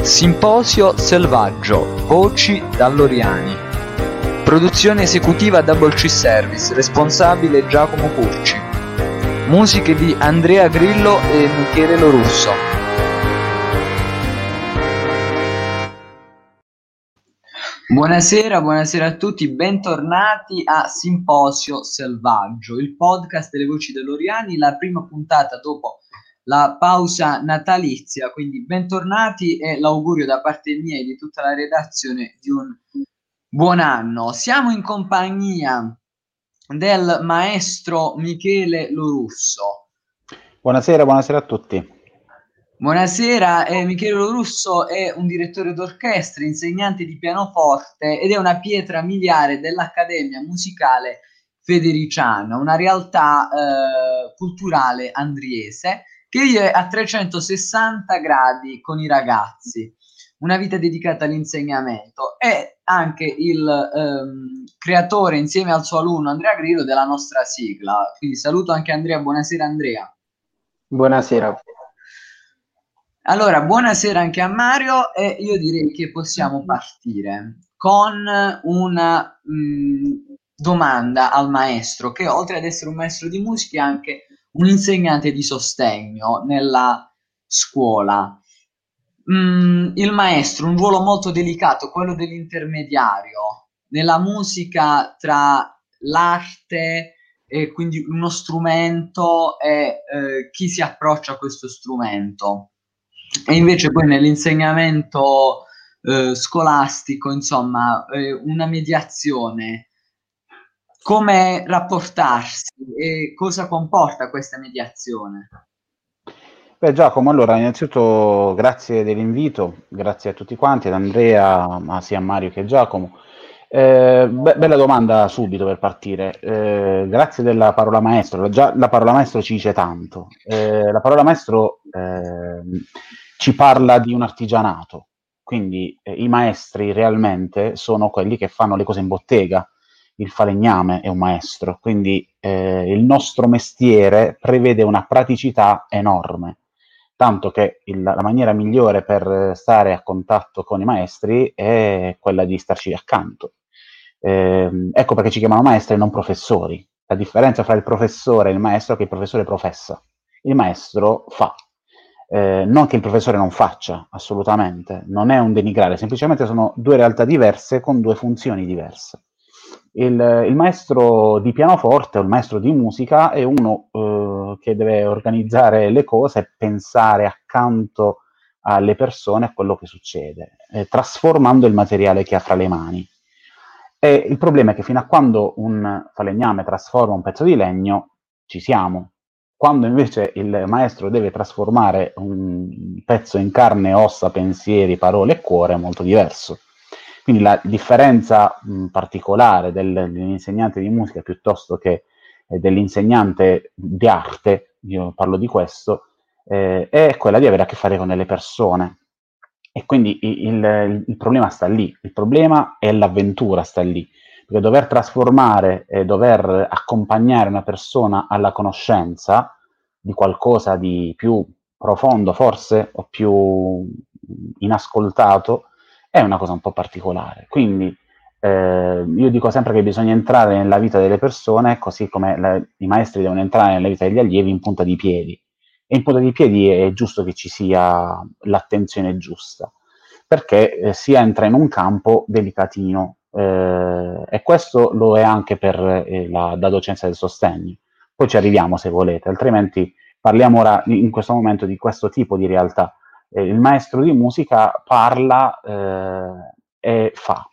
Simposio Selvaggio, voci da Loriani. Produzione esecutiva Double C Service, responsabile Giacomo Curci. Musiche di Andrea Grillo e Michele Lorusso. Buonasera, buonasera a tutti, bentornati a Simposio Selvaggio, il podcast delle voci dell'Oriani, la prima puntata dopo la pausa natalizia, quindi bentornati e l'augurio da parte mia e di tutta la redazione di un buon anno. Siamo in compagnia del maestro Michele Lorusso. Buonasera, buonasera a tutti. Buonasera, eh, Michele Lorusso è un direttore d'orchestra, insegnante di pianoforte ed è una pietra miliare dell'Accademia Musicale Federiciana, una realtà eh, culturale andriese che vive a 360 gradi con i ragazzi, una vita dedicata all'insegnamento. È anche il ehm, creatore, insieme al suo alunno Andrea Grillo, della nostra sigla. Quindi saluto anche Andrea. Buonasera, Andrea. Buonasera. Allora, buonasera anche a Mario e io direi che possiamo partire con una mh, mm, domanda al maestro che oltre ad essere un maestro di musica è anche un insegnante di sostegno nella scuola. Mm, il maestro, un ruolo molto delicato, quello dell'intermediario nella musica tra l'arte e quindi uno strumento e eh, chi si approccia a questo strumento. E invece poi nell'insegnamento eh, scolastico, insomma, eh, una mediazione come rapportarsi e cosa comporta questa mediazione? Beh Giacomo, allora innanzitutto grazie dell'invito, grazie a tutti quanti, ad Andrea, ma sia a Mario che a Giacomo. Eh, be- bella domanda subito per partire. Eh, grazie della parola maestro, già la parola maestro ci dice tanto. Eh, la parola maestro ehm, ci parla di un artigianato, quindi eh, i maestri realmente sono quelli che fanno le cose in bottega, il falegname è un maestro, quindi eh, il nostro mestiere prevede una praticità enorme, tanto che il, la maniera migliore per stare a contatto con i maestri è quella di starci accanto. Eh, ecco perché ci chiamano maestri e non professori. La differenza fra il professore e il maestro è che il professore professa, il maestro fa. Eh, non che il professore non faccia, assolutamente, non è un denigrare, semplicemente sono due realtà diverse con due funzioni diverse. Il, il, maestro di pianoforte o il maestro di musica è uno eh, che deve organizzare le cose pensare accanto alle persone a quello che succede, eh, trasformando il materiale che ha fra le mani. E il problema è che fino a quando un falegname trasforma un pezzo di legno, ci siamo. Quando invece il maestro deve trasformare un pezzo in carne, ossa, pensieri, parole e cuore, è molto diverso. Quindi la differenza mh, particolare del, dell'insegnante di musica piuttosto che eh, dell'insegnante di arte, io parlo di questo, eh, è quella di avere a che fare con delle persone. E quindi il, il, il, problema sta lì, il problema è l'avventura sta lì, perché dover trasformare e dover accompagnare una persona alla conoscenza di qualcosa di più profondo forse o più inascoltato, è una cosa un po' particolare. Quindi eh, io dico sempre che bisogna entrare nella vita delle persone, così come la, i maestri devono entrare nella vita degli allievi in punta di piedi. E in punta di piedi è giusto che ci sia l'attenzione giusta, perché eh, si entra in un campo delicatino. Eh, e questo lo è anche per eh, la, la docenza del sostegno. Poi ci arriviamo se volete, altrimenti parliamo ora in questo momento di questo tipo di realtà eh, il maestro di musica parla eh, e fa,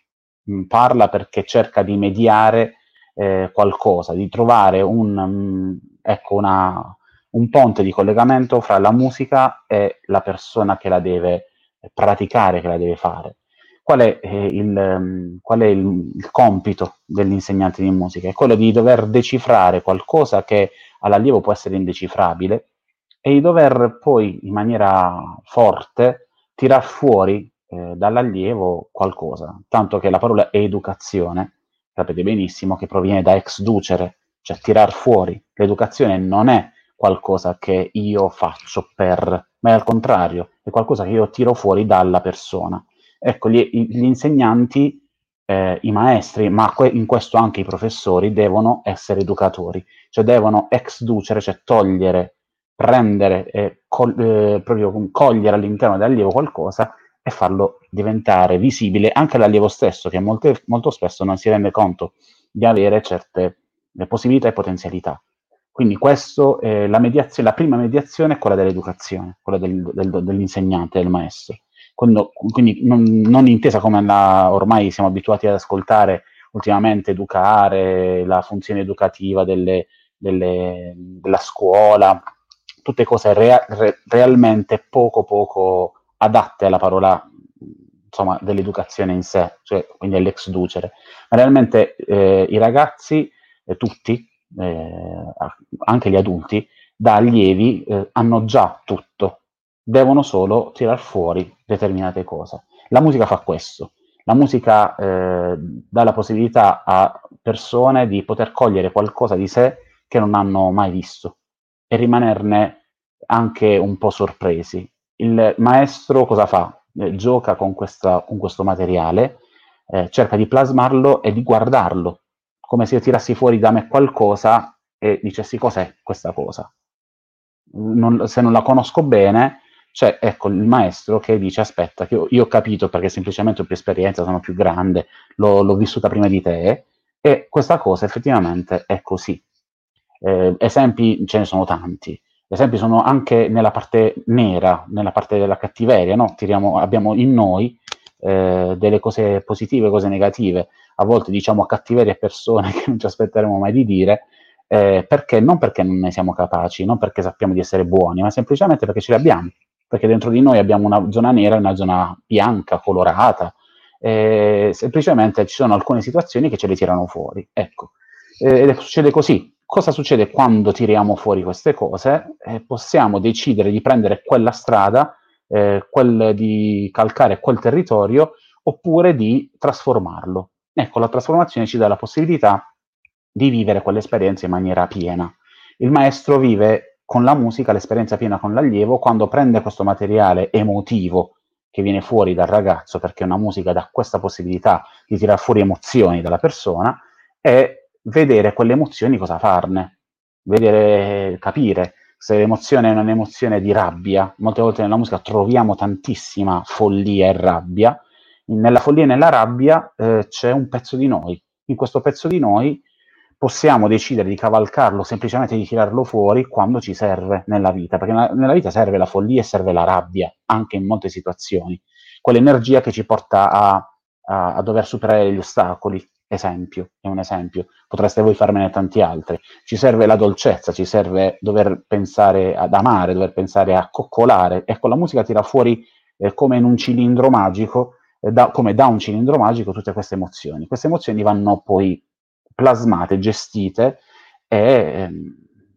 mm, parla perché cerca di mediare eh, qualcosa, di trovare un, um, ecco una, un ponte di collegamento fra la musica e la persona che la deve praticare, che la deve fare. Qual è, eh, il, um, qual è il, il, compito dell'insegnante di musica? È quello di dover decifrare qualcosa che all'allievo può essere indecifrabile e di dover poi in maniera forte tirar fuori eh, dall'allievo qualcosa, tanto che la parola educazione, sapete benissimo che proviene da ex ducere, cioè tirar fuori. L'educazione non è qualcosa che io faccio per, ma è al contrario, è qualcosa che io tiro fuori dalla persona. Ecco, gli, gli insegnanti, eh, i maestri, ma que- in questo anche i professori, devono essere educatori, cioè devono exducere, cioè togliere, prendere e col- eh, proprio cogliere all'interno dell'allievo qualcosa e farlo diventare visibile anche all'allievo stesso, che molte, molto spesso non si rende conto di avere certe possibilità e potenzialità. Quindi questo, eh, la, la, prima mediazione è quella dell'educazione, quella del, del, dell'insegnante, del maestro. Quando, quindi non, non, intesa come la, ormai siamo abituati ad ascoltare ultimamente, educare, la funzione educativa delle, delle, della scuola, tutte cose rea, re, realmente poco poco adatte alla parola insomma, dell'educazione in sé, cioè quindi all'ex ducere. Ma realmente eh, i ragazzi, eh, tutti, eh, anche gli adulti, da allievi eh, hanno già tutto, devono solo tirar fuori determinate cose. La musica fa questo. La musica eh, dà la possibilità a persone di poter cogliere qualcosa di sé che non hanno mai visto e rimanerne anche un po' sorpresi il maestro cosa fa? Eh, gioca con, questa, con, questo materiale, eh, cerca di plasmarlo e di guardarlo, come se io tirassi fuori da me qualcosa e dicessi cos'è questa cosa. Non, se non la conosco bene, c'è ecco il maestro che dice aspetta, che io, io, ho capito perché semplicemente ho più esperienza, sono più grande, l'ho, l'ho vissuta prima di te e questa cosa effettivamente è così. Eh, esempi ce ne sono tanti. Esempi sono anche nella parte nera, nella parte della cattiveria, no? Tiriamo, abbiamo in noi eh, delle cose positive, cose negative, a volte diciamo cattiveria persone che non ci aspetteremo mai di dire, eh, perché non perché non ne siamo capaci, non perché sappiamo di essere buoni, ma semplicemente perché ce li abbiamo, perché dentro di noi abbiamo una zona nera e una zona bianca, colorata, eh, semplicemente ci sono alcune situazioni che ce le tirano fuori, ecco. ed succede così, cosa succede quando tiriamo fuori queste cose? Eh, possiamo decidere di prendere quella strada, eh, quel, di calcare quel territorio, oppure di trasformarlo. Ecco, la trasformazione ci dà la possibilità di vivere quell'esperienza in maniera piena. Il maestro vive con la musica l'esperienza piena con l'allievo quando prende questo materiale emotivo che viene fuori dal ragazzo, perché una musica dà questa possibilità di tirare fuori emozioni dalla persona, e vedere quelle emozioni cosa farne, vedere, capire se l'emozione è un'emozione di rabbia. Molte volte nella musica troviamo tantissima follia e rabbia. Nella follia e nella rabbia eh, c'è un pezzo di noi. In questo pezzo di noi possiamo decidere di cavalcarlo, semplicemente di tirarlo fuori quando ci serve nella vita, perché nella, vita serve la follia e serve la rabbia, anche in molte situazioni. Quell'energia che ci porta a, a, a dover superare gli ostacoli, esempio, è un esempio, potreste voi farmene tanti altri. Ci serve la dolcezza, ci serve dover pensare ad amare, dover pensare a coccolare. Ecco, la musica tira fuori eh, come in un cilindro magico, eh, da, come da un cilindro magico, tutte queste emozioni. Queste emozioni vanno poi plasmate, gestite e eh,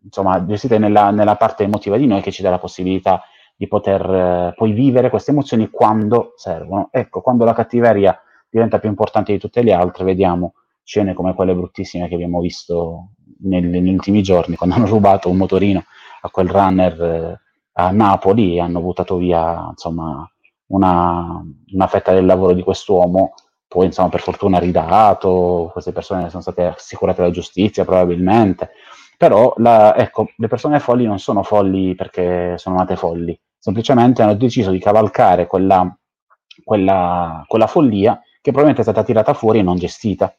insomma gestite nella, nella, parte emotiva di noi che ci dà la possibilità di poter eh, poi vivere queste emozioni quando servono. Ecco, quando la cattiveria diventa più importante di tutte le altre, vediamo scene come quelle bruttissime che abbiamo visto nel, negli ultimi giorni, quando hanno rubato un motorino a quel runner eh, a Napoli e hanno buttato via insomma, una, una, fetta del lavoro di quest'uomo, poi insomma per fortuna ridato, queste persone sono state assicurate alla giustizia probabilmente, però la, ecco, le persone folli non sono folli perché sono nate folli, semplicemente hanno deciso di cavalcare quella, quella, quella follia che probabilmente è stata tirata fuori e non gestita,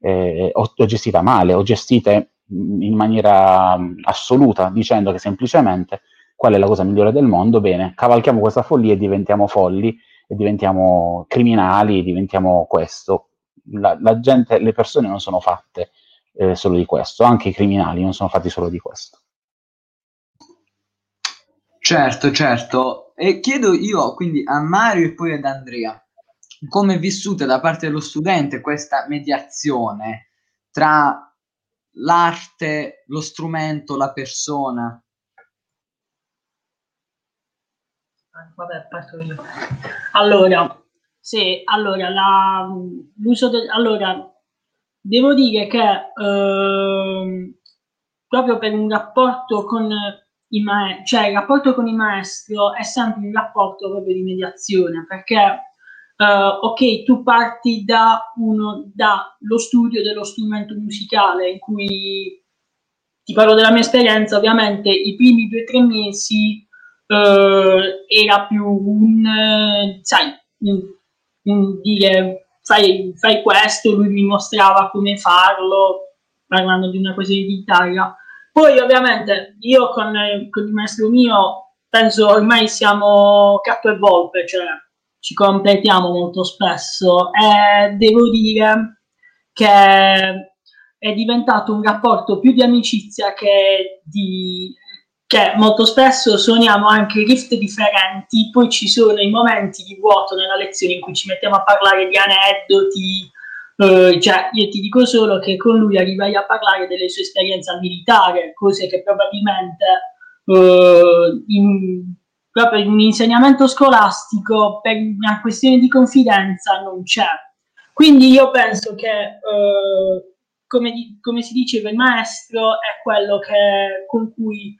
eh, o, o, gestita male, o gestita in maniera assoluta, dicendo che semplicemente qual è la cosa migliore del mondo, bene, cavalchiamo questa follia e diventiamo folli, e diventiamo criminali, diventiamo questo. La, la gente, le persone non sono fatte eh, solo di questo, anche i criminali non sono fatti solo di questo. Certo, certo. E chiedo io quindi a Mario e poi ad Andrea come è vissuta da parte dello studente questa mediazione tra l'arte, lo strumento, la persona? Vabbè, parto io. Allora, sì, allora, la, l'uso del... Allora, devo dire che... Uh, proprio per un rapporto con il maestro, cioè il rapporto con il maestro è sempre un rapporto proprio di mediazione, perché Uh, ok, tu parti da uno, dallo studio dello strumento musicale, in cui ti parlo della mia esperienza, ovviamente i primi due o tre mesi uh, era più un, sai, un, un dire fai, fai, questo, lui mi mostrava come farlo, parlando di una cosa di chitarra. Poi ovviamente io con, con il maestro mio penso ormai siamo capo e volpe, cioè ci completiamo molto spesso. E devo dire che è diventato un rapporto più di amicizia che di che molto spesso suoniamo anche riff differenti, poi ci sono i momenti di vuoto nella lezione in cui ci mettiamo a parlare di aneddoti, eh, cioè io ti dico solo che con lui arrivai a parlare delle sue esperienze al militare, cose che probabilmente eh, in, proprio in un insegnamento scolastico per una questione di confidenza non c'è. Quindi io penso che, eh, come, come, si diceva, il maestro è quello che, con cui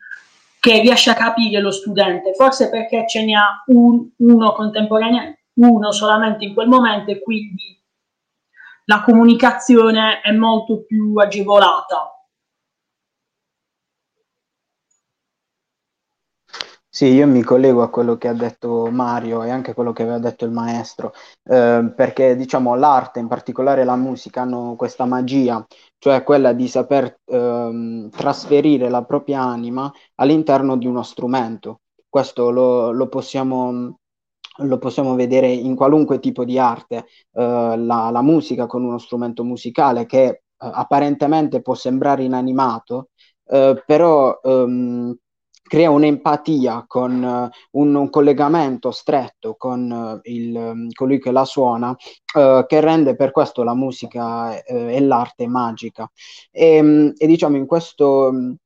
che riesce a capire lo studente, forse perché ce ne ha un, uno contemporaneo, uno solamente in quel momento e quindi la comunicazione è molto più agevolata. Sì, io mi collego a quello che ha detto Mario e anche a quello che aveva detto il maestro, eh, perché diciamo l'arte, in particolare la musica, hanno questa magia, cioè quella di saper eh, trasferire la propria anima all'interno di uno strumento. Questo lo, lo, possiamo, lo possiamo, vedere in qualunque tipo di arte, eh, la, la, musica con uno strumento musicale che eh, apparentemente può sembrare inanimato, eh, però... Ehm, crea un'empatia con uh, un, un, collegamento stretto con uh, il, um, colui che la suona, uh, che rende per questo la musica e l'arte magica. E, um, e diciamo in questo.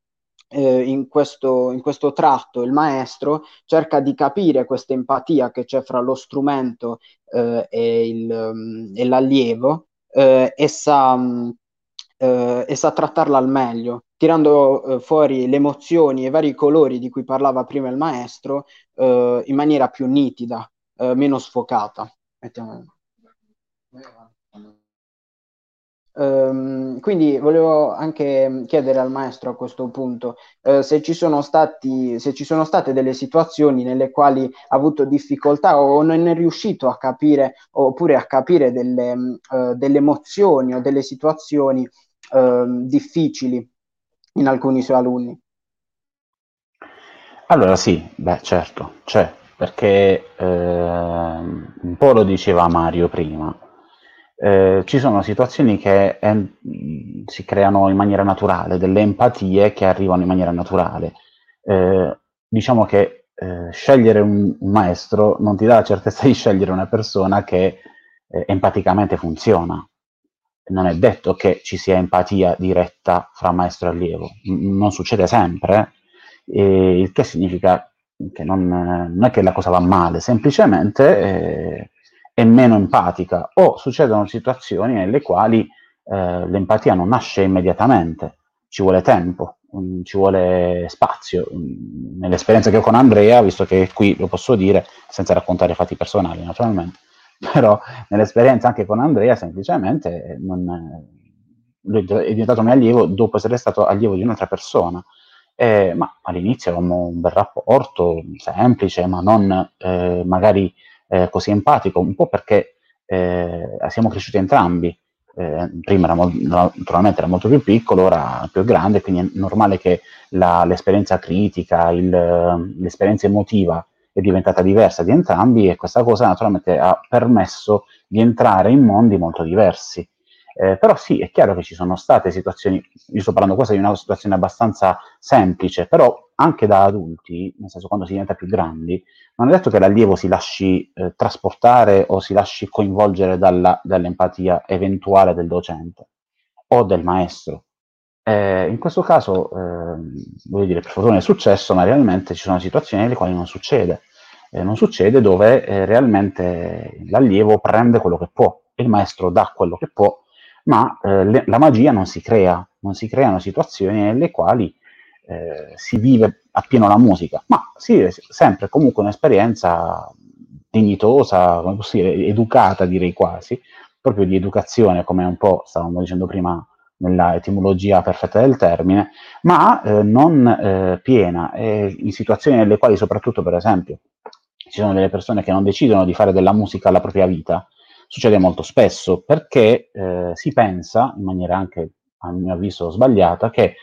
In questo, in questo, tratto il maestro cerca di capire questa empatia che c'è fra lo strumento eh, e, il, e, l'allievo eh, e, sa, eh, e, sa, trattarla al meglio tirando eh, fuori le emozioni e i vari colori di cui parlava prima il maestro eh, in maniera più nitida, eh, meno sfocata. Um, quindi volevo anche chiedere al maestro a questo punto uh, se, ci sono stati, se ci sono state delle situazioni nelle quali ha avuto difficoltà o non è riuscito a capire oppure a capire delle, uh, delle emozioni o delle situazioni uh, difficili in alcuni suoi alunni? Allora sì, beh certo, c'è, perché eh, un po' lo diceva Mario prima, eh, ci sono situazioni che eh, si creano in maniera naturale, delle empatie che arrivano in maniera naturale. Eh, diciamo che eh, scegliere un, un, maestro non ti dà la certezza di scegliere una persona che eh, empaticamente funziona, non è detto che ci sia empatia diretta fra maestro e allievo, non succede sempre, eh, il che significa che non, non, è che la cosa va male, semplicemente eh, è meno empatica. O succedono situazioni nelle quali eh, l'empatia non nasce immediatamente, ci vuole tempo, um, ci vuole spazio. Nell'esperienza che ho con Andrea, visto che qui lo posso dire senza raccontare fatti personali naturalmente, però nell'esperienza anche con Andrea semplicemente non, lui è diventato mio allievo dopo essere stato allievo di un'altra persona. Eh, ma all'inizio avevamo un bel rapporto, semplice, ma non eh, magari eh, così empatico, un po' perché eh, siamo cresciuti entrambi. Eh, prima era mo- naturalmente era molto più piccolo, ora più grande, quindi è normale che la, l'esperienza critica, il, l'esperienza emotiva è diventata diversa di entrambi e questa cosa naturalmente ha permesso di entrare in mondi molto diversi. Eh, però sì, è chiaro che ci sono state situazioni, io sto parlando quasi di una situazione abbastanza semplice, però anche da adulti, nel senso quando si diventa più grandi, non è detto che l'allievo si lasci eh, trasportare o si lasci coinvolgere dalla, dall'empatia eventuale del docente o del maestro. Eh, in questo caso, eh, voglio dire, per fortuna è successo, ma realmente ci sono situazioni nelle quali non succede. Eh, non succede dove eh, realmente l'allievo prende quello che può, il maestro dà quello che può, ma eh, le, la magia non si crea non si creano situazioni nelle quali eh, si vive appieno la musica, ma si vive sempre comunque un'esperienza dignitosa, come posso dire, educata direi quasi, proprio di educazione, come un po' stavamo dicendo prima nella etimologia perfetta del termine, ma eh, non eh, piena, eh, in situazioni nelle quali soprattutto, per esempio, ci sono delle persone che non decidono di fare della musica la propria vita, succede molto spesso perché eh, si pensa, in maniera anche a mio avviso sbagliata, che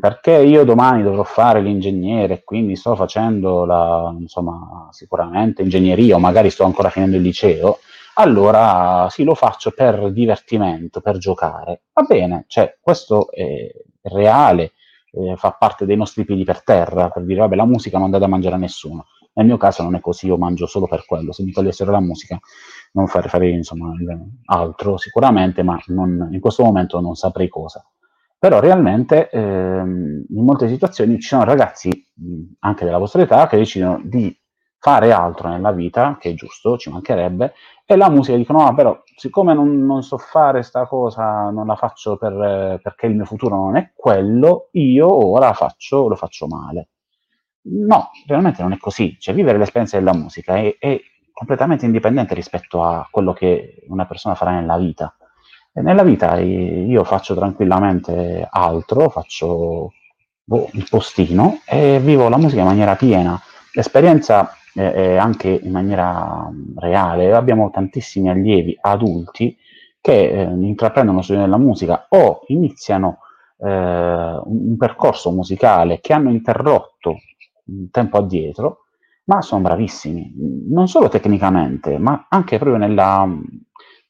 perché io domani dovrò fare l'ingegnere, quindi sto facendo la, insomma, sicuramente ingegneria o magari sto ancora finendo il liceo, allora sì, lo faccio per divertimento, per giocare. Va bene, cioè, questo è reale, eh, fa parte dei nostri piedi per terra, per dire, vabbè, la musica non dà da mangiare a nessuno. Nel mio caso non è così, io mangio solo per quello. Se mi togliessero la musica, non farei, farei insomma, altro sicuramente, ma non, in questo momento non saprei cosa. Però realmente ehm, in molte situazioni ci sono ragazzi, anche della vostra età, che decidono di fare altro nella vita, che è giusto, ci mancherebbe, e la musica dicono, no, però siccome non, non so fare sta cosa, non la faccio per, perché il mio futuro non è quello, io ora faccio, lo faccio male. No, realmente non è così. Cioè, vivere l'esperienza della musica è, è completamente indipendente rispetto a quello che una persona farà nella vita. E nella vita io faccio tranquillamente altro, faccio boh, il postino e vivo la musica in maniera piena. L'esperienza eh, anche in maniera reale. Abbiamo tantissimi allievi adulti che eh, intraprendono studio della musica o iniziano eh, un, percorso musicale che hanno interrotto un tempo addietro, ma sono bravissimi, non solo tecnicamente, ma anche proprio nella,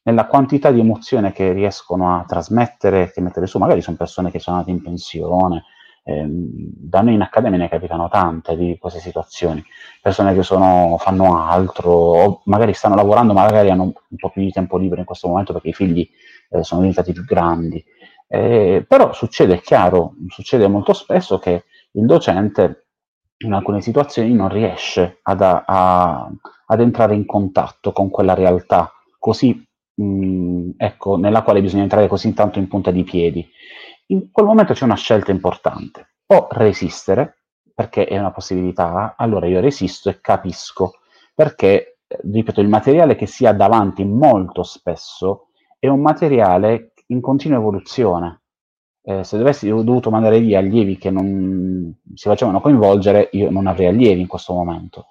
nella quantità di emozione che riescono a trasmettere, che mettere su. Magari sono persone che sono andate in pensione, eh, da noi in accademia ne capitano tante di queste situazioni, persone che sono, fanno altro, o magari stanno lavorando, magari hanno un po' più di tempo libero in questo momento perché i figli eh, sono diventati più grandi. Eh, però succede, è chiaro, succede molto spesso che il docente in alcune situazioni non riesce ad, a, ad entrare in contatto con quella realtà così, mh, ecco, nella quale bisogna entrare così tanto in punta di piedi in quel momento c'è una scelta importante. O resistere, perché è una possibilità, allora io resisto e capisco, perché, ripeto, il materiale che si ha davanti molto spesso è un materiale in continua evoluzione. Eh, se dovessi dovuto mandare via allievi che non si facevano coinvolgere, io non avrei allievi in questo momento.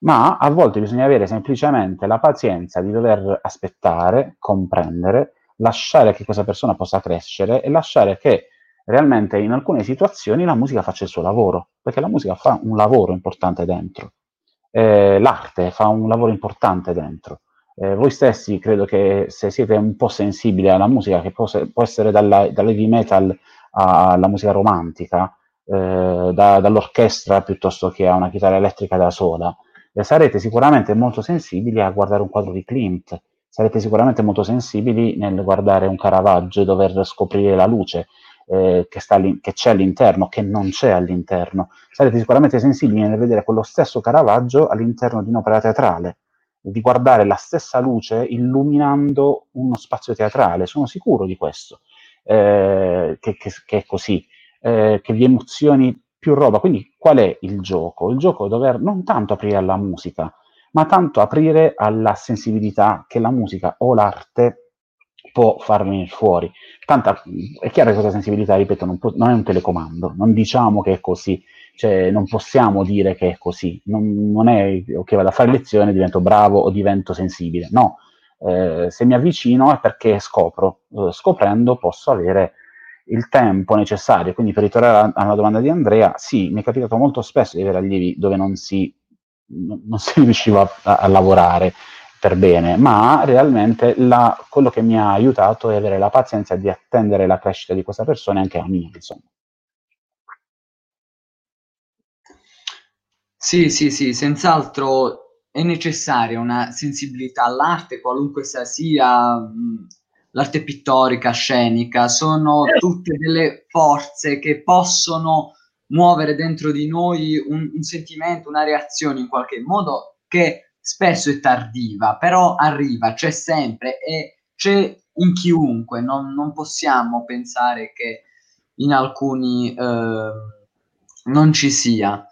Ma a volte bisogna avere semplicemente la pazienza di dover aspettare, comprendere, lasciare che questa persona possa crescere e lasciare che realmente in alcune situazioni la musica faccia il suo lavoro, perché la musica fa un lavoro importante dentro, eh, l'arte fa un lavoro importante dentro. Eh, voi stessi credo che se siete un po' sensibili alla musica, che può, può essere dalla, dall'heavy metal alla musica romantica, eh, da, dall'orchestra piuttosto che a una chitarra elettrica da sola, eh, sarete sicuramente molto sensibili a guardare un quadro di Klimt, sarete sicuramente molto sensibili nel guardare un Caravaggio e dover scoprire la luce eh, che, che, c'è all'interno, che non c'è all'interno. Sarete sicuramente sensibili nel vedere quello stesso Caravaggio all'interno di un'opera teatrale, di guardare la stessa luce illuminando uno spazio teatrale. Sono sicuro di questo, eh, che, che, che, è così, eh, che vi emozioni più roba. Quindi qual è il gioco? Il gioco è dover non tanto aprire alla musica, ma tanto aprire alla sensibilità che la musica o l'arte può far venire fuori. Tanta, è chiaro che questa sensibilità, ripeto, non, può, non, è un telecomando, non diciamo che è così, cioè non possiamo dire che è così, non, non è che okay, vado a fare lezione, divento bravo o divento sensibile, no, eh, se mi avvicino è perché scopro, eh, scoprendo posso avere il tempo necessario, quindi per ritornare alla domanda di Andrea, sì, mi è capitato molto spesso di avere allievi dove non si non si riusciva a, a, lavorare per bene, ma realmente la, quello che mi ha aiutato è avere la pazienza di attendere la crescita di questa persona e anche la mia, insomma. Sì, sì, sì, senz'altro è necessaria una sensibilità all'arte, qualunque essa sia, l'arte pittorica, scenica, sono tutte delle forze che possono muovere dentro di noi un, un sentimento, una reazione in qualche modo che spesso è tardiva, però arriva, c'è sempre e c'è in chiunque, non, non possiamo pensare che in alcuni eh, non ci sia.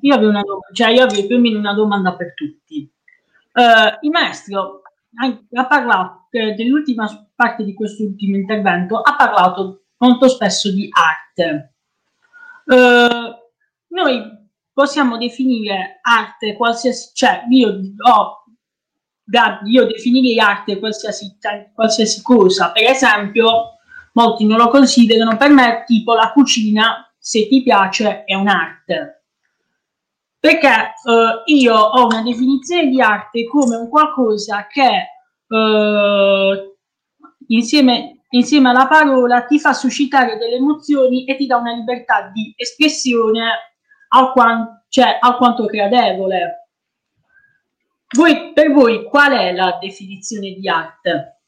Io avevo, una, cioè io avevo una domanda per tutti. Uh, il maestro ha parlato eh, dell'ultima parte di quest'ultimo intervento, ha parlato molto spesso di arte. Uh, noi possiamo definire arte qualsiasi, cioè io, oh, io definirei arte qualsiasi, qualsiasi cosa, per esempio, molti non lo considerano, per me tipo la cucina, se ti piace, è un'arte. Perché uh, io ho una definizione di arte come un qualcosa che uh, insieme, insieme, alla parola ti fa suscitare delle emozioni e ti dà una libertà di espressione alquanto, cioè, alquanto gradevole. Voi, per voi qual è la definizione di arte?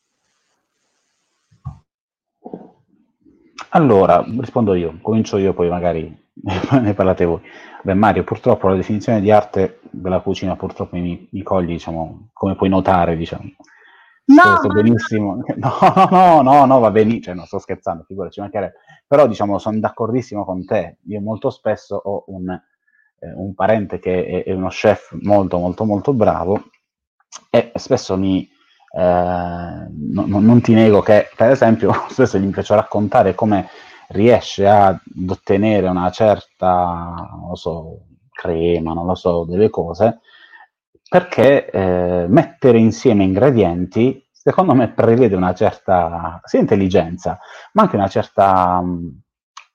Allora, rispondo io, comincio io, poi magari ne parlate voi. Beh, Mario, purtroppo la definizione di arte della cucina purtroppo mi, mi cogli, diciamo, come puoi notare, diciamo. No, sto, benissimo. No, no, no, no, va benissimo, cioè, non sto scherzando, figuraci, mancherebbe. Però, diciamo, sono d'accordissimo con te. Io molto spesso ho un, eh, un parente che è, è, uno chef molto, molto, molto bravo e spesso mi... Eh, no, non ti nego che, per esempio, spesso gli piace raccontare come riesce ad ottenere una certa, non lo so, crema, non lo so, delle cose, perché eh, mettere insieme ingredienti, secondo me, prevede una certa, sia intelligenza, ma anche una certa mh,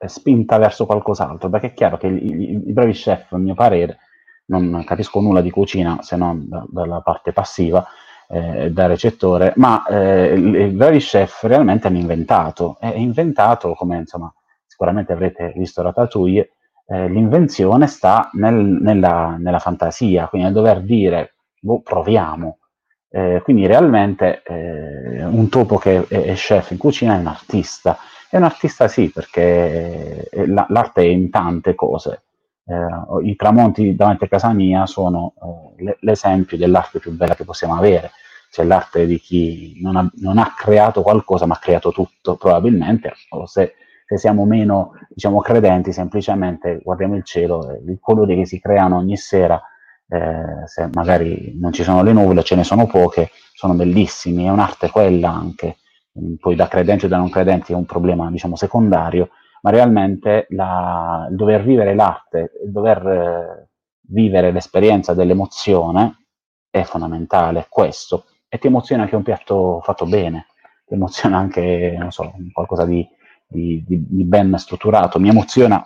spinta verso qualcos'altro, perché è chiaro che i, i, i bravi chef, a mio parere, non capisco nulla di cucina se non da, dalla parte passiva, eh, da recettore, ma eh, i vari chef realmente hanno inventato, e inventato, come insomma sicuramente avrete visto Ratatouille, eh, l'invenzione sta nel, nella, nella, fantasia, quindi nel dover dire, boh, proviamo. Eh, quindi realmente eh, un topo che è, è, chef in cucina è un artista. È un artista sì, perché eh, la, l'arte è in tante cose. Eh, I tramonti davanti a casa mia sono eh, l'esempio dell'arte più bella che possiamo avere. C'è l'arte di chi non ha, non ha creato qualcosa, ma ha creato tutto, probabilmente, o se, se siamo meno diciamo, credenti, semplicemente guardiamo il cielo, i colori che si creano ogni sera, eh, se magari non ci sono le nuvole, ce ne sono poche, sono bellissimi, è un'arte quella anche, poi da credenti o da non credenti è un problema diciamo, secondario, ma realmente la, il dover vivere l'arte, il dover eh, vivere l'esperienza dell'emozione è fondamentale, questo, e ti emoziona anche un piatto fatto bene, ti emoziona anche, non so, qualcosa di, di, di, di ben strutturato, mi emoziona,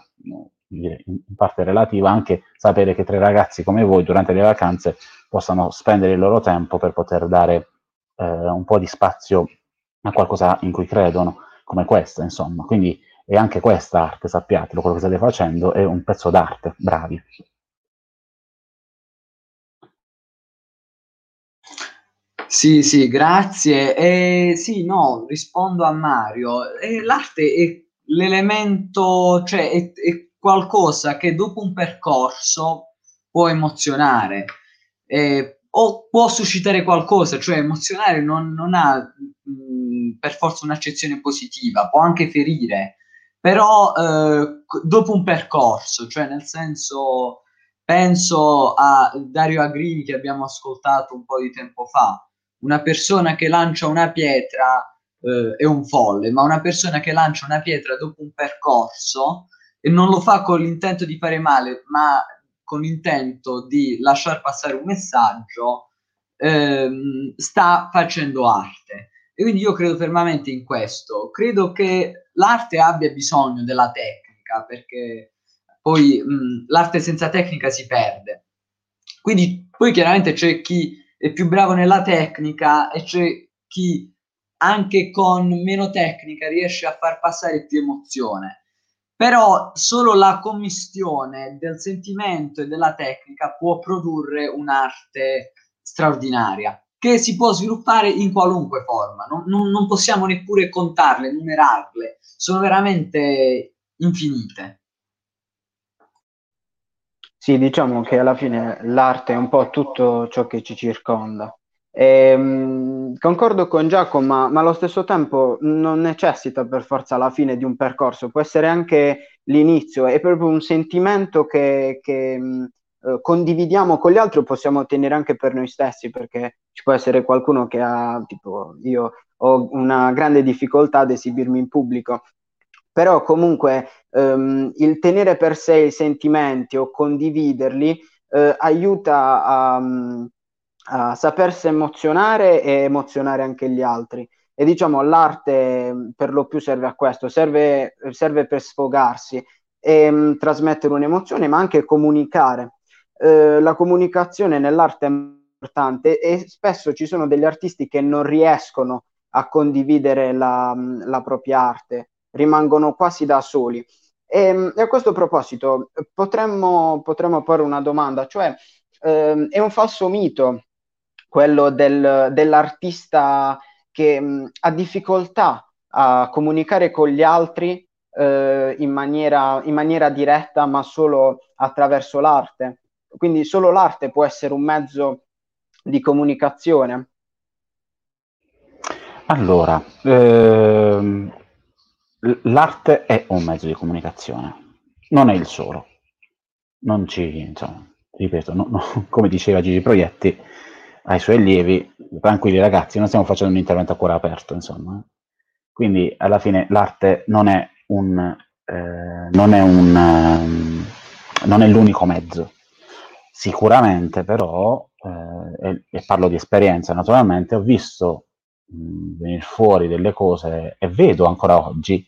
in parte relativa, anche sapere che tre ragazzi come voi durante le vacanze possano spendere il loro tempo per poter dare eh, un po' di spazio a qualcosa in cui credono, come questa, insomma. Quindi è anche questa arte, sappiatelo, quello che state facendo è un pezzo d'arte, bravi. Sì, sì, grazie. Eh, sì, no, rispondo a Mario. Eh, l'arte è l'elemento, cioè è, è, qualcosa che dopo un percorso può emozionare eh, o può suscitare qualcosa, cioè emozionare non, non ha mh, per forza un'accezione positiva, può anche ferire, però eh, dopo un percorso, cioè nel senso penso a Dario Agrini che abbiamo ascoltato un po' di tempo fa, una persona che lancia una pietra eh, è un folle, ma una persona che lancia una pietra dopo un percorso e non lo fa con l'intento di fare male, ma con l'intento di lasciar passare un messaggio, ehm, sta facendo arte. E quindi io credo fermamente in questo. Credo che l'arte abbia bisogno della tecnica, perché poi mh, l'arte senza tecnica si perde. Quindi poi chiaramente c'è chi è più bravo nella tecnica e c'è chi anche con meno tecnica riesce a far passare più emozione. Però solo la commistione del sentimento e della tecnica può produrre un'arte straordinaria che si può sviluppare in qualunque forma. Non, non, non possiamo neppure contarle, numerarle, sono veramente infinite. Sì, diciamo che alla fine l'arte è un po' tutto ciò che ci circonda. E, mh, concordo con Giacomo, ma, ma, allo stesso tempo non necessita per forza la fine di un percorso, può essere anche l'inizio, è proprio un sentimento che, che mh, eh, condividiamo con gli altri possiamo ottenere anche per noi stessi, perché ci può essere qualcuno che ha, tipo, io ho una grande difficoltà ad esibirmi in pubblico, però comunque ehm, il tenere per sé i sentimenti o condividerli eh, aiuta a a sapersi emozionare e emozionare anche gli altri. E diciamo l'arte per lo più serve a questo, serve, serve per sfogarsi e mh, mm, trasmettere un'emozione, ma anche comunicare. Eh, la comunicazione nell'arte è importante e spesso ci sono degli artisti che non riescono a condividere la, mm, la propria arte, rimangono quasi da soli. E, mm, e a questo proposito potremmo, potremmo porre una domanda, cioè ehm, è un falso mito quello del, dell'artista che mh, ha difficoltà a comunicare con gli altri eh, in, maniera, in maniera diretta, ma solo attraverso l'arte. Quindi solo l'arte può essere un mezzo di comunicazione. Allora, ehm, l'arte è un mezzo di comunicazione, non è il solo. Non ci, insomma, ripeto, no, no, come diceva Gigi Proietti, ai suoi allievi, tranquilli ragazzi, non stiamo facendo un intervento a cuore aperto, insomma. Quindi alla fine l'arte non è un, eh, non è un, um, non è l'unico mezzo. Sicuramente però, eh, e, e, parlo di esperienza naturalmente, ho visto mh, venire fuori delle cose e vedo ancora oggi,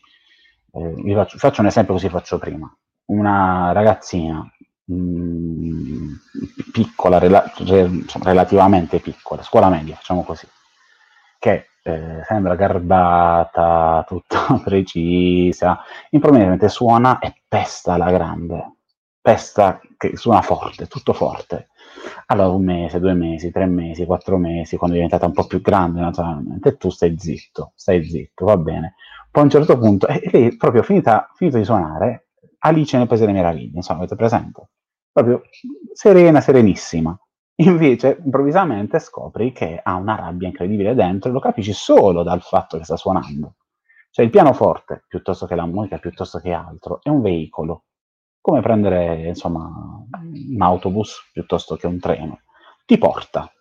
eh, faccio, faccio un esempio così faccio prima, una ragazzina mh, piccola, rela- re- relativamente piccola, scuola media, facciamo così, che eh, sembra garbata, tutta precisa, improvvisamente suona e pesta alla grande, pesta che suona forte, tutto forte. Allora un mese, due mesi, tre mesi, quattro mesi, quando è diventata un po' più grande naturalmente, tu stai zitto, stai zitto, va bene. Poi a un certo punto, e lei proprio finita, finito di suonare, Alice nel Paese delle Meraviglie, insomma, avete presente? Proprio serena, serenissima. Invece, improvvisamente scopri che ha una rabbia incredibile dentro e lo capisci solo dal fatto che sta suonando. Cioè il pianoforte, piuttosto che la musica, piuttosto che altro, è un veicolo. Come prendere, insomma, un autobus piuttosto che un treno. Ti porta,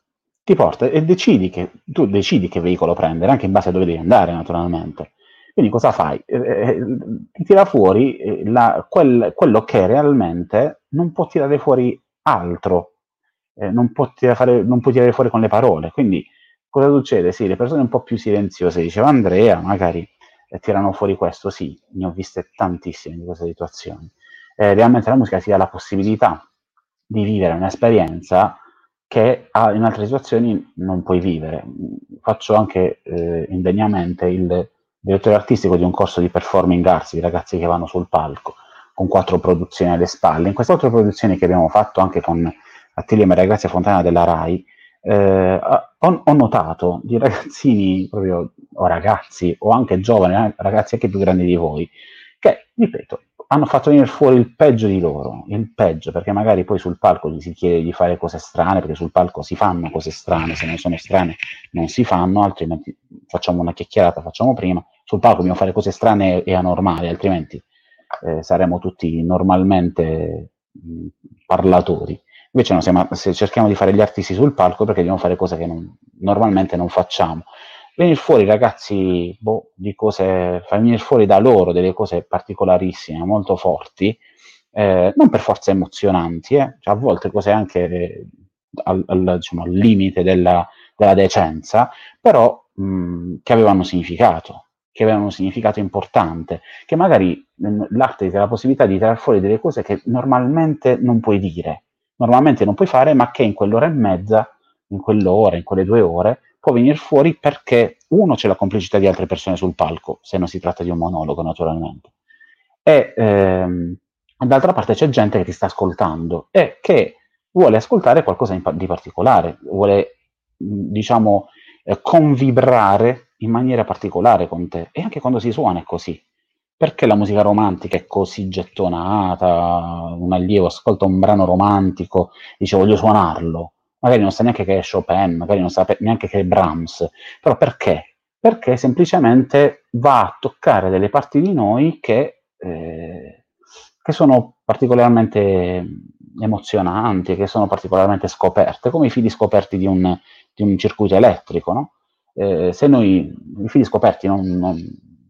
ti porta e decidi che, tu decidi che veicolo prendere, anche in base a dove devi andare, naturalmente. Quindi cosa fai? Eh, eh, ti tira fuori eh, la, quel, quello che realmente non può tirare fuori altro, eh, non, può fare, non, può tirare fuori con le parole. Quindi cosa succede? Sì, le persone un po' più silenziose, diceva Andrea, magari eh, tirano fuori questo, sì, ne ho viste tantissime di queste situazioni. Eh, realmente la musica ti dà la possibilità di vivere un'esperienza che in altre situazioni non puoi vivere. Faccio anche indegnamente il direttore artistico di un corso di performing arts, di ragazzi che vanno sul palco, con quattro produzioni alle spalle. In queste quattro produzioni che abbiamo fatto anche con Atelier Maria Grazia Fontana della RAI, eh, ho, ho, notato di ragazzini proprio, o ragazzi, o anche giovani, eh, ragazzi anche più grandi di voi, che, ripeto, hanno fatto venire fuori il peggio di loro, il peggio, perché magari poi sul palco gli si chiede di fare cose strane, perché sul palco si fanno cose strane, se non sono strane non si fanno, altrimenti facciamo una chiacchierata, facciamo prima, sul palco dobbiamo fare cose strane e anormali, altrimenti eh, saremo tutti normalmente mh, parlatori. Invece no, siamo, se cerchiamo di fare gli artisti sul palco perché dobbiamo fare cose che non, normalmente non facciamo venire fuori ragazzi boh, di cose, far venire fuori da loro delle cose particolarissime, molto forti, eh, non per forza emozionanti, eh, cioè a volte cose anche eh, al, al, diciamo, al, limite della, della decenza, però mh, che avevano significato, che avevano un significato importante, che magari mh, l'arte ti dà la possibilità di tirare fuori delle cose che normalmente non puoi dire, normalmente non puoi fare, ma che in quell'ora e mezza, in quell'ora, in quelle due ore, può venire fuori perché uno c'è la complicità di altre persone sul palco, se non si tratta di un monologo naturalmente, e ehm, d'altra parte c'è gente che ti sta ascoltando e che vuole ascoltare qualcosa di particolare, vuole diciamo eh, convibrare in maniera particolare con te e anche quando si suona è così. Perché la musica romantica è così gettonata? Un allievo ascolta un brano romantico, dice voglio suonarlo, magari non sa neanche che è Chopin, magari non sa neanche che è Brahms, però perché? Perché semplicemente va a toccare delle parti di noi che, eh, che sono particolarmente emozionanti, che sono particolarmente scoperte, come i fili scoperti di un, di un circuito elettrico, no? Eh, se noi i fili scoperti non, non,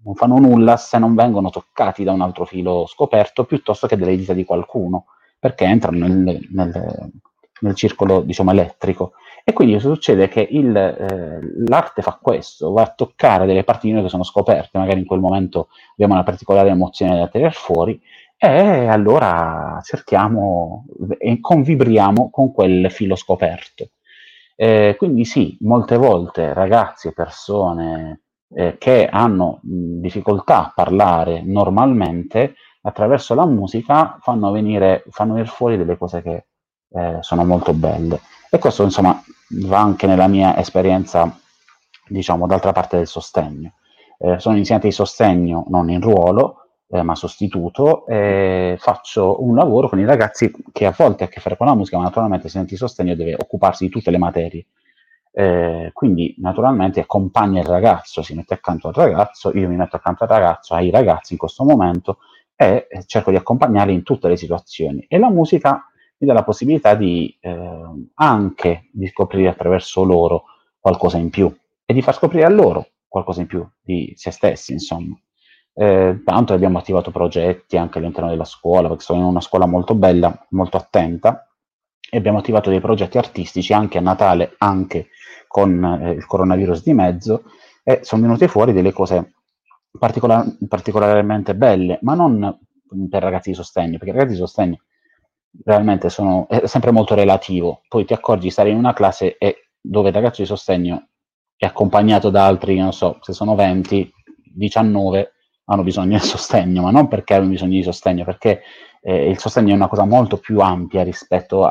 non, fanno nulla se non vengono toccati da un altro filo scoperto piuttosto che dalle dita di qualcuno, perché entrano nel, nel, nel circolo diciamo, elettrico. E quindi succede che il, eh, l'arte fa questo, va a toccare delle parti di noi che sono scoperte, magari in quel momento abbiamo una particolare emozione da tenere fuori, e allora cerchiamo e convibriamo con quel filo scoperto. Eh, quindi sì, molte volte ragazzi e persone eh, che hanno difficoltà a parlare normalmente, attraverso la musica fanno venire, fanno venire fuori delle cose che eh, sono molto belle. E questo insomma va anche nella mia esperienza, diciamo, d'altra parte del sostegno. Eh, sono insegnante di sostegno, non in ruolo, eh, ma sostituto, eh, faccio un lavoro con i ragazzi che a volte ha a che fare con la musica, ma naturalmente se di sostegno deve occuparsi di tutte le materie. Eh, quindi naturalmente accompagna il ragazzo, si mette accanto al ragazzo, io mi metto accanto al ragazzo, ai ragazzi in questo momento e cerco di accompagnarli in tutte le situazioni. E la musica mi dà la possibilità di eh, anche di scoprire attraverso loro qualcosa in più e di far scoprire a loro qualcosa in più di se stessi, insomma. Eh, tanto abbiamo attivato progetti anche all'interno della scuola, perché sono in una scuola molto bella, molto attenta, e abbiamo attivato dei progetti artistici anche a Natale, anche con eh, il coronavirus di mezzo, e sono venute fuori delle cose particolar- particolarmente belle, ma non per ragazzi di sostegno, perché i ragazzi di sostegno realmente sono, è sempre molto relativo, poi ti accorgi di stare in una classe e dove il ragazzo di sostegno è accompagnato da altri, non so, se sono 20, 19, hanno bisogno di sostegno, ma non perché hanno bisogno di sostegno, perché eh, il sostegno è una cosa molto più ampia rispetto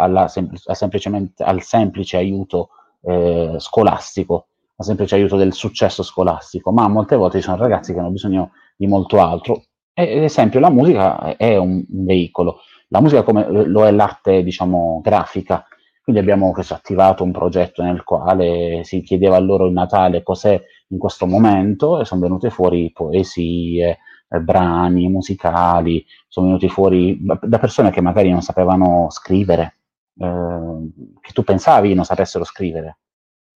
semplicemente, al semplice aiuto eh, scolastico, al semplice aiuto del successo scolastico, ma molte volte ci sono ragazzi che hanno bisogno di molto altro. Ad esempio la musica è un, veicolo, la musica come lo è l'arte, diciamo, grafica, quindi abbiamo attivato un progetto nel quale si chiedeva a loro il Natale cos'è in questo momento e sono venute fuori poesie, eh, brani musicali, sono venuti fuori da persone che magari non sapevano scrivere, eh, che tu pensavi non sapessero scrivere.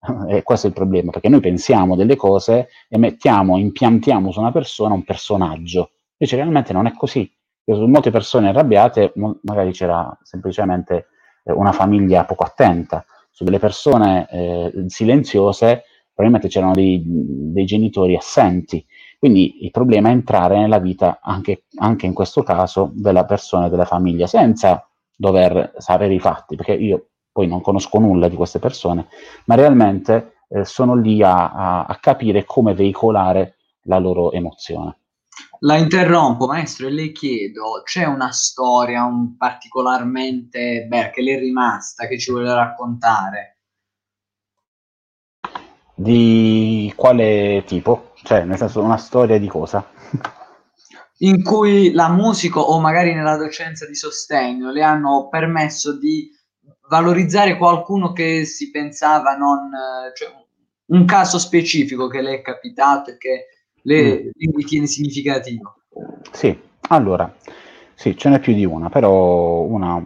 e questo è il problema, perché noi pensiamo delle cose e mettiamo, impiantiamo su una persona un personaggio, invece realmente non è così. Su molte persone arrabbiate magari c'era semplicemente eh, una famiglia poco attenta, su delle persone eh, silenziose probabilmente c'erano dei, dei, genitori assenti. Quindi il problema è entrare nella vita, anche, anche in questo caso, della persona e della famiglia, senza dover sapere i fatti, perché io poi non conosco nulla di queste persone, ma realmente eh, sono lì a, a, a capire come veicolare la loro emozione. La interrompo, maestro, e le chiedo, c'è una storia un particolarmente bella che le è rimasta, che ci vuole raccontare? Di quale tipo? Cioè, nel senso, una storia di cosa? In cui la musica o magari nella docenza di sostegno le hanno permesso di valorizzare qualcuno che si pensava non... Cioè, un caso specifico che le è capitato e che le, mm. ritiene significativo. Sì, allora, sì, ce n'è più di una, però una,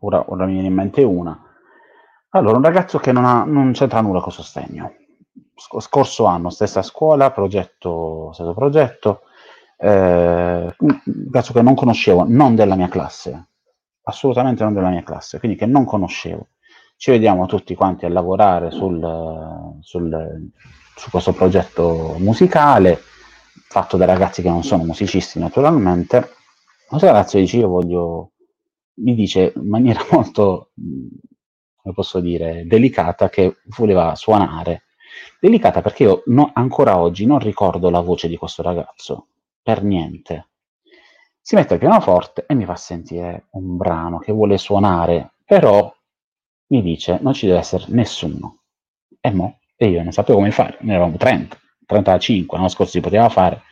ora, ora mi viene in mente una. Allora, un ragazzo che non, ha, non c'entra nulla con sostegno scorso anno, stessa scuola, progetto, stesso progetto, eh, ragazzo che non conoscevo, non della mia classe, assolutamente non della mia classe, quindi che non conoscevo. Ci vediamo tutti quanti a lavorare sul, sul, su questo progetto musicale, fatto da ragazzi che non sono musicisti naturalmente. Questo ragazzo dice, io voglio, mi dice in maniera molto, come posso dire, delicata che voleva suonare Delicata perché io no, ancora oggi non ricordo la voce di questo ragazzo, per niente. Si mette al pianoforte e mi fa sentire un brano che vuole suonare, però mi dice non ci deve essere nessuno. E mo? E io non sapevo come fare, ne eravamo 30, 35, l'anno scorso si poteva fare.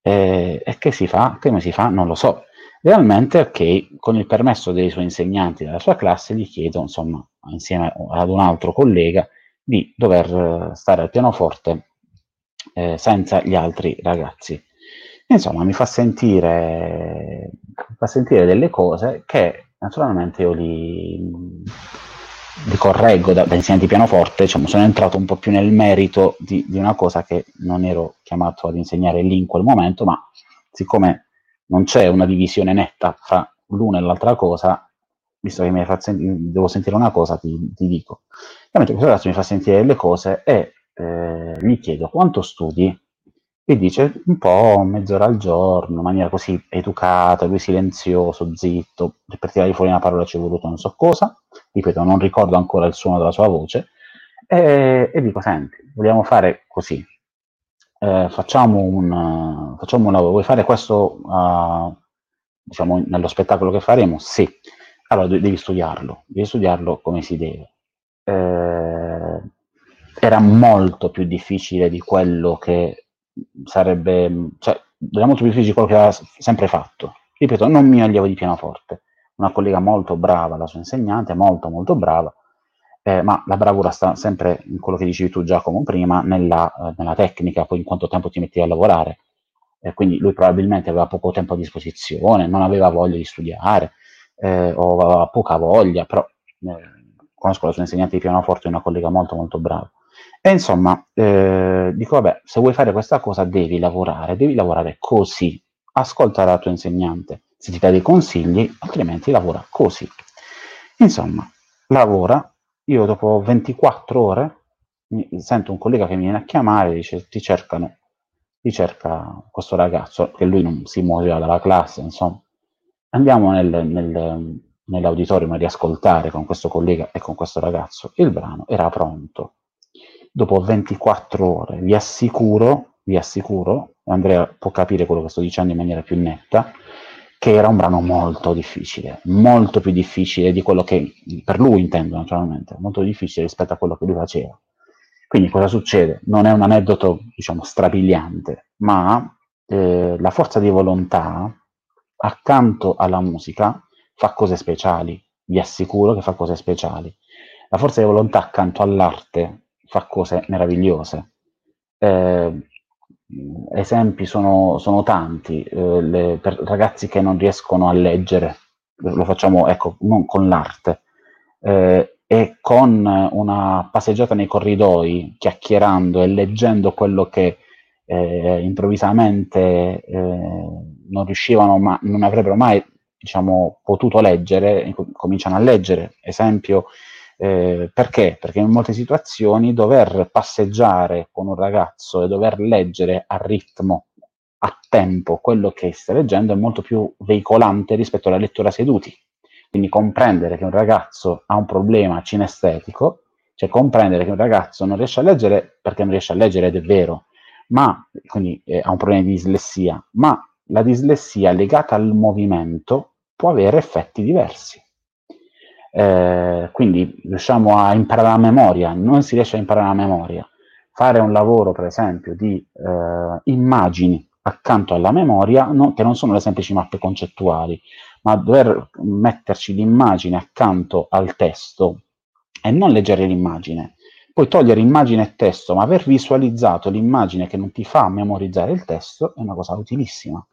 E, e che si fa? Come si fa? Non lo so. Realmente, ok, con il permesso dei suoi insegnanti della sua classe, gli chiedo, insomma, insieme ad un altro collega di dover stare al pianoforte eh, senza gli altri ragazzi. Insomma, mi fa sentire, mi fa sentire delle cose che naturalmente io li, li correggo da, da insegnante di pianoforte, diciamo, sono entrato un po' più nel merito di, di, una cosa che non ero chiamato ad insegnare lì in quel momento, ma siccome non c'è una divisione netta fra l'una e l'altra cosa, visto che mi fa sentire, devo sentire una cosa, ti, ti dico. Ovviamente questo ragazzo mi fa sentire le cose e eh, gli chiedo quanto studi? E dice un po' mezz'ora al giorno, in maniera così educata, lui silenzioso, zitto, per tirare fuori una parola ci è voluto non so cosa, ripeto, non ricordo ancora il suono della sua voce, e, e dico, senti, vogliamo fare così, eh, facciamo, un, facciamo un lavoro, vuoi fare questo, uh, diciamo, nello spettacolo che faremo? Sì, allora devi studiarlo, devi studiarlo come si deve. Eh, era molto più difficile di quello che sarebbe, cioè, era molto più difficile di quello che aveva sempre fatto. Ripeto, non mi allievo di pianoforte, una collega molto brava, la sua insegnante, molto molto brava, eh, ma la bravura sta sempre in quello che dicevi tu Giacomo prima, nella, eh, nella tecnica, poi in quanto tempo ti metti a lavorare. Eh, quindi lui probabilmente aveva poco tempo a disposizione, non aveva voglia di studiare, eh, o aveva poca voglia, però eh, conosco la sua insegnante di pianoforte, è una collega molto molto brava. E insomma, eh, dico, vabbè, se vuoi fare questa cosa devi lavorare, devi lavorare così. Ascolta la tua insegnante, se ti dà dei consigli, altrimenti lavora così. Insomma, lavora. Io dopo 24 ore sento un collega che mi viene a chiamare e dice ti cercano, ti cerca questo ragazzo, che lui non si muoveva dalla classe, insomma. Andiamo nel, nel, nell'auditorium a riascoltare con questo collega e con questo ragazzo il brano, era pronto dopo 24 ore. Vi assicuro, vi assicuro, Andrea può capire quello che sto dicendo in maniera più netta, che era un brano molto difficile, molto più difficile di quello che, per lui intendo naturalmente, molto difficile rispetto a quello che lui faceva. Quindi cosa succede? Non è un aneddoto, diciamo, strabiliante, ma eh, la forza di volontà, accanto alla musica, fa cose speciali, vi assicuro che fa cose speciali. La forza di volontà accanto all'arte fa cose meravigliose. Eh, esempi sono, sono tanti, eh, le, per ragazzi che non riescono a leggere, lo facciamo ecco, non con l'arte, eh, e con una passeggiata nei corridoi, chiacchierando e leggendo quello che eh, improvvisamente eh, non riuscivano, ma non avrebbero mai diciamo, potuto leggere, cominciano a leggere. Esempio, eh, perché? Perché in molte situazioni dover passeggiare con un ragazzo e dover leggere a ritmo, a tempo, quello che stai leggendo è molto più veicolante rispetto alla lettura seduti. Quindi comprendere che un ragazzo ha un problema cinestetico, cioè comprendere che un ragazzo non riesce a leggere perché non riesce a leggere ed è vero, ma quindi eh, ha un problema di dislessia, ma la dislessia legata al movimento può avere effetti diversi. Eh, quindi riusciamo a imparare a memoria, non si riesce a imparare a memoria. Fare un lavoro, per esempio, di eh, immagini accanto alla memoria, no, che non sono le semplici mappe concettuali, ma dover metterci l'immagine accanto al testo e non leggere l'immagine, poi togliere immagine e testo, ma aver visualizzato l'immagine che non ti fa memorizzare il testo è una cosa utilissima,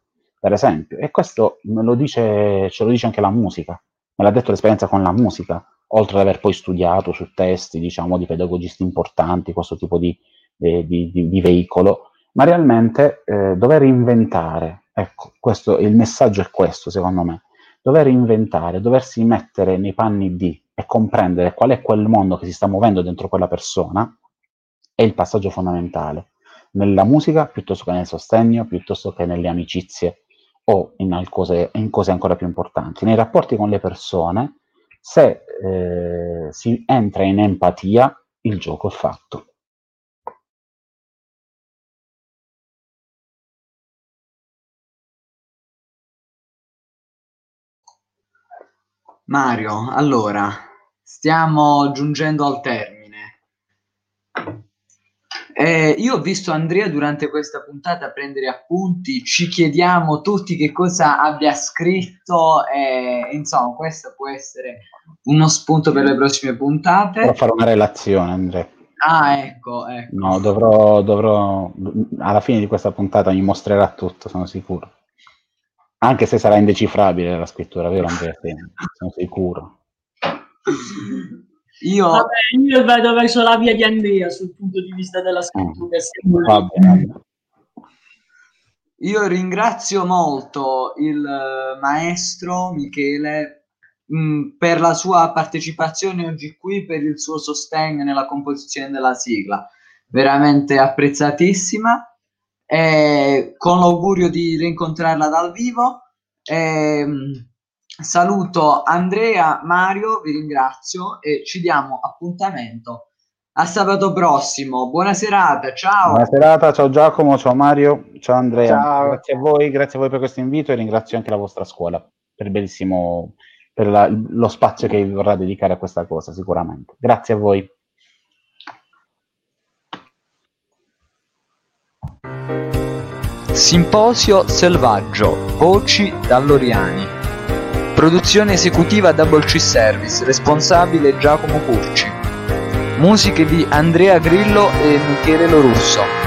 per esempio. E questo lo dice, ce lo dice anche la musica me l'ha detto l'esperienza con la musica, oltre ad aver poi studiato su testi, diciamo, di pedagogisti importanti, questo tipo di, eh, di, di, di veicolo, ma realmente eh, dover inventare, ecco, questo, il messaggio è questo, secondo me, dover inventare, doversi mettere nei panni di e comprendere qual è quel mondo che si sta muovendo dentro quella persona, è il passaggio fondamentale. Nella musica, piuttosto che nel sostegno, piuttosto che nelle amicizie, o in cose, in cose ancora più importanti. Nei rapporti con le persone, se eh, si entra in empatia, il gioco è fatto. Mario, allora, stiamo giungendo al termine. Eh, io ho visto Andrea durante questa puntata prendere appunti, ci chiediamo tutti che cosa abbia scritto e insomma questo può essere uno spunto per le prossime puntate. Devo fare una relazione Andrea. Ah ecco, ecco. No, dovrò, dovrò, alla fine di questa puntata mi mostrerà tutto, sono sicuro. Anche se sarà indecifrabile la scrittura, vero Andrea? sono sicuro. Io... Vabbè, io vedo verso la via di Andrea sul punto di vista della scrittura. Mm. Vabbè, Io ringrazio molto il maestro Michele mh, mm, per la sua partecipazione oggi qui, per il suo sostegno nella composizione della sigla. Veramente apprezzatissima. E con l'augurio di rincontrarla dal vivo. E, Saluto Andrea, Mario, vi ringrazio e ci diamo appuntamento a sabato prossimo. Buona serata, ciao. Buona serata, ciao Giacomo, ciao Mario, ciao Andrea. Ciao. Grazie a voi, grazie a voi per questo invito e ringrazio anche la vostra scuola per bellissimo per la, lo spazio che vi vorrà dedicare a questa cosa, sicuramente. Grazie a voi. Simposio Selvaggio, voci dall'Oriani. Produzione esecutiva Double C Service, responsabile Giacomo Curci. Musiche di Andrea Grillo e Michele Lorusso.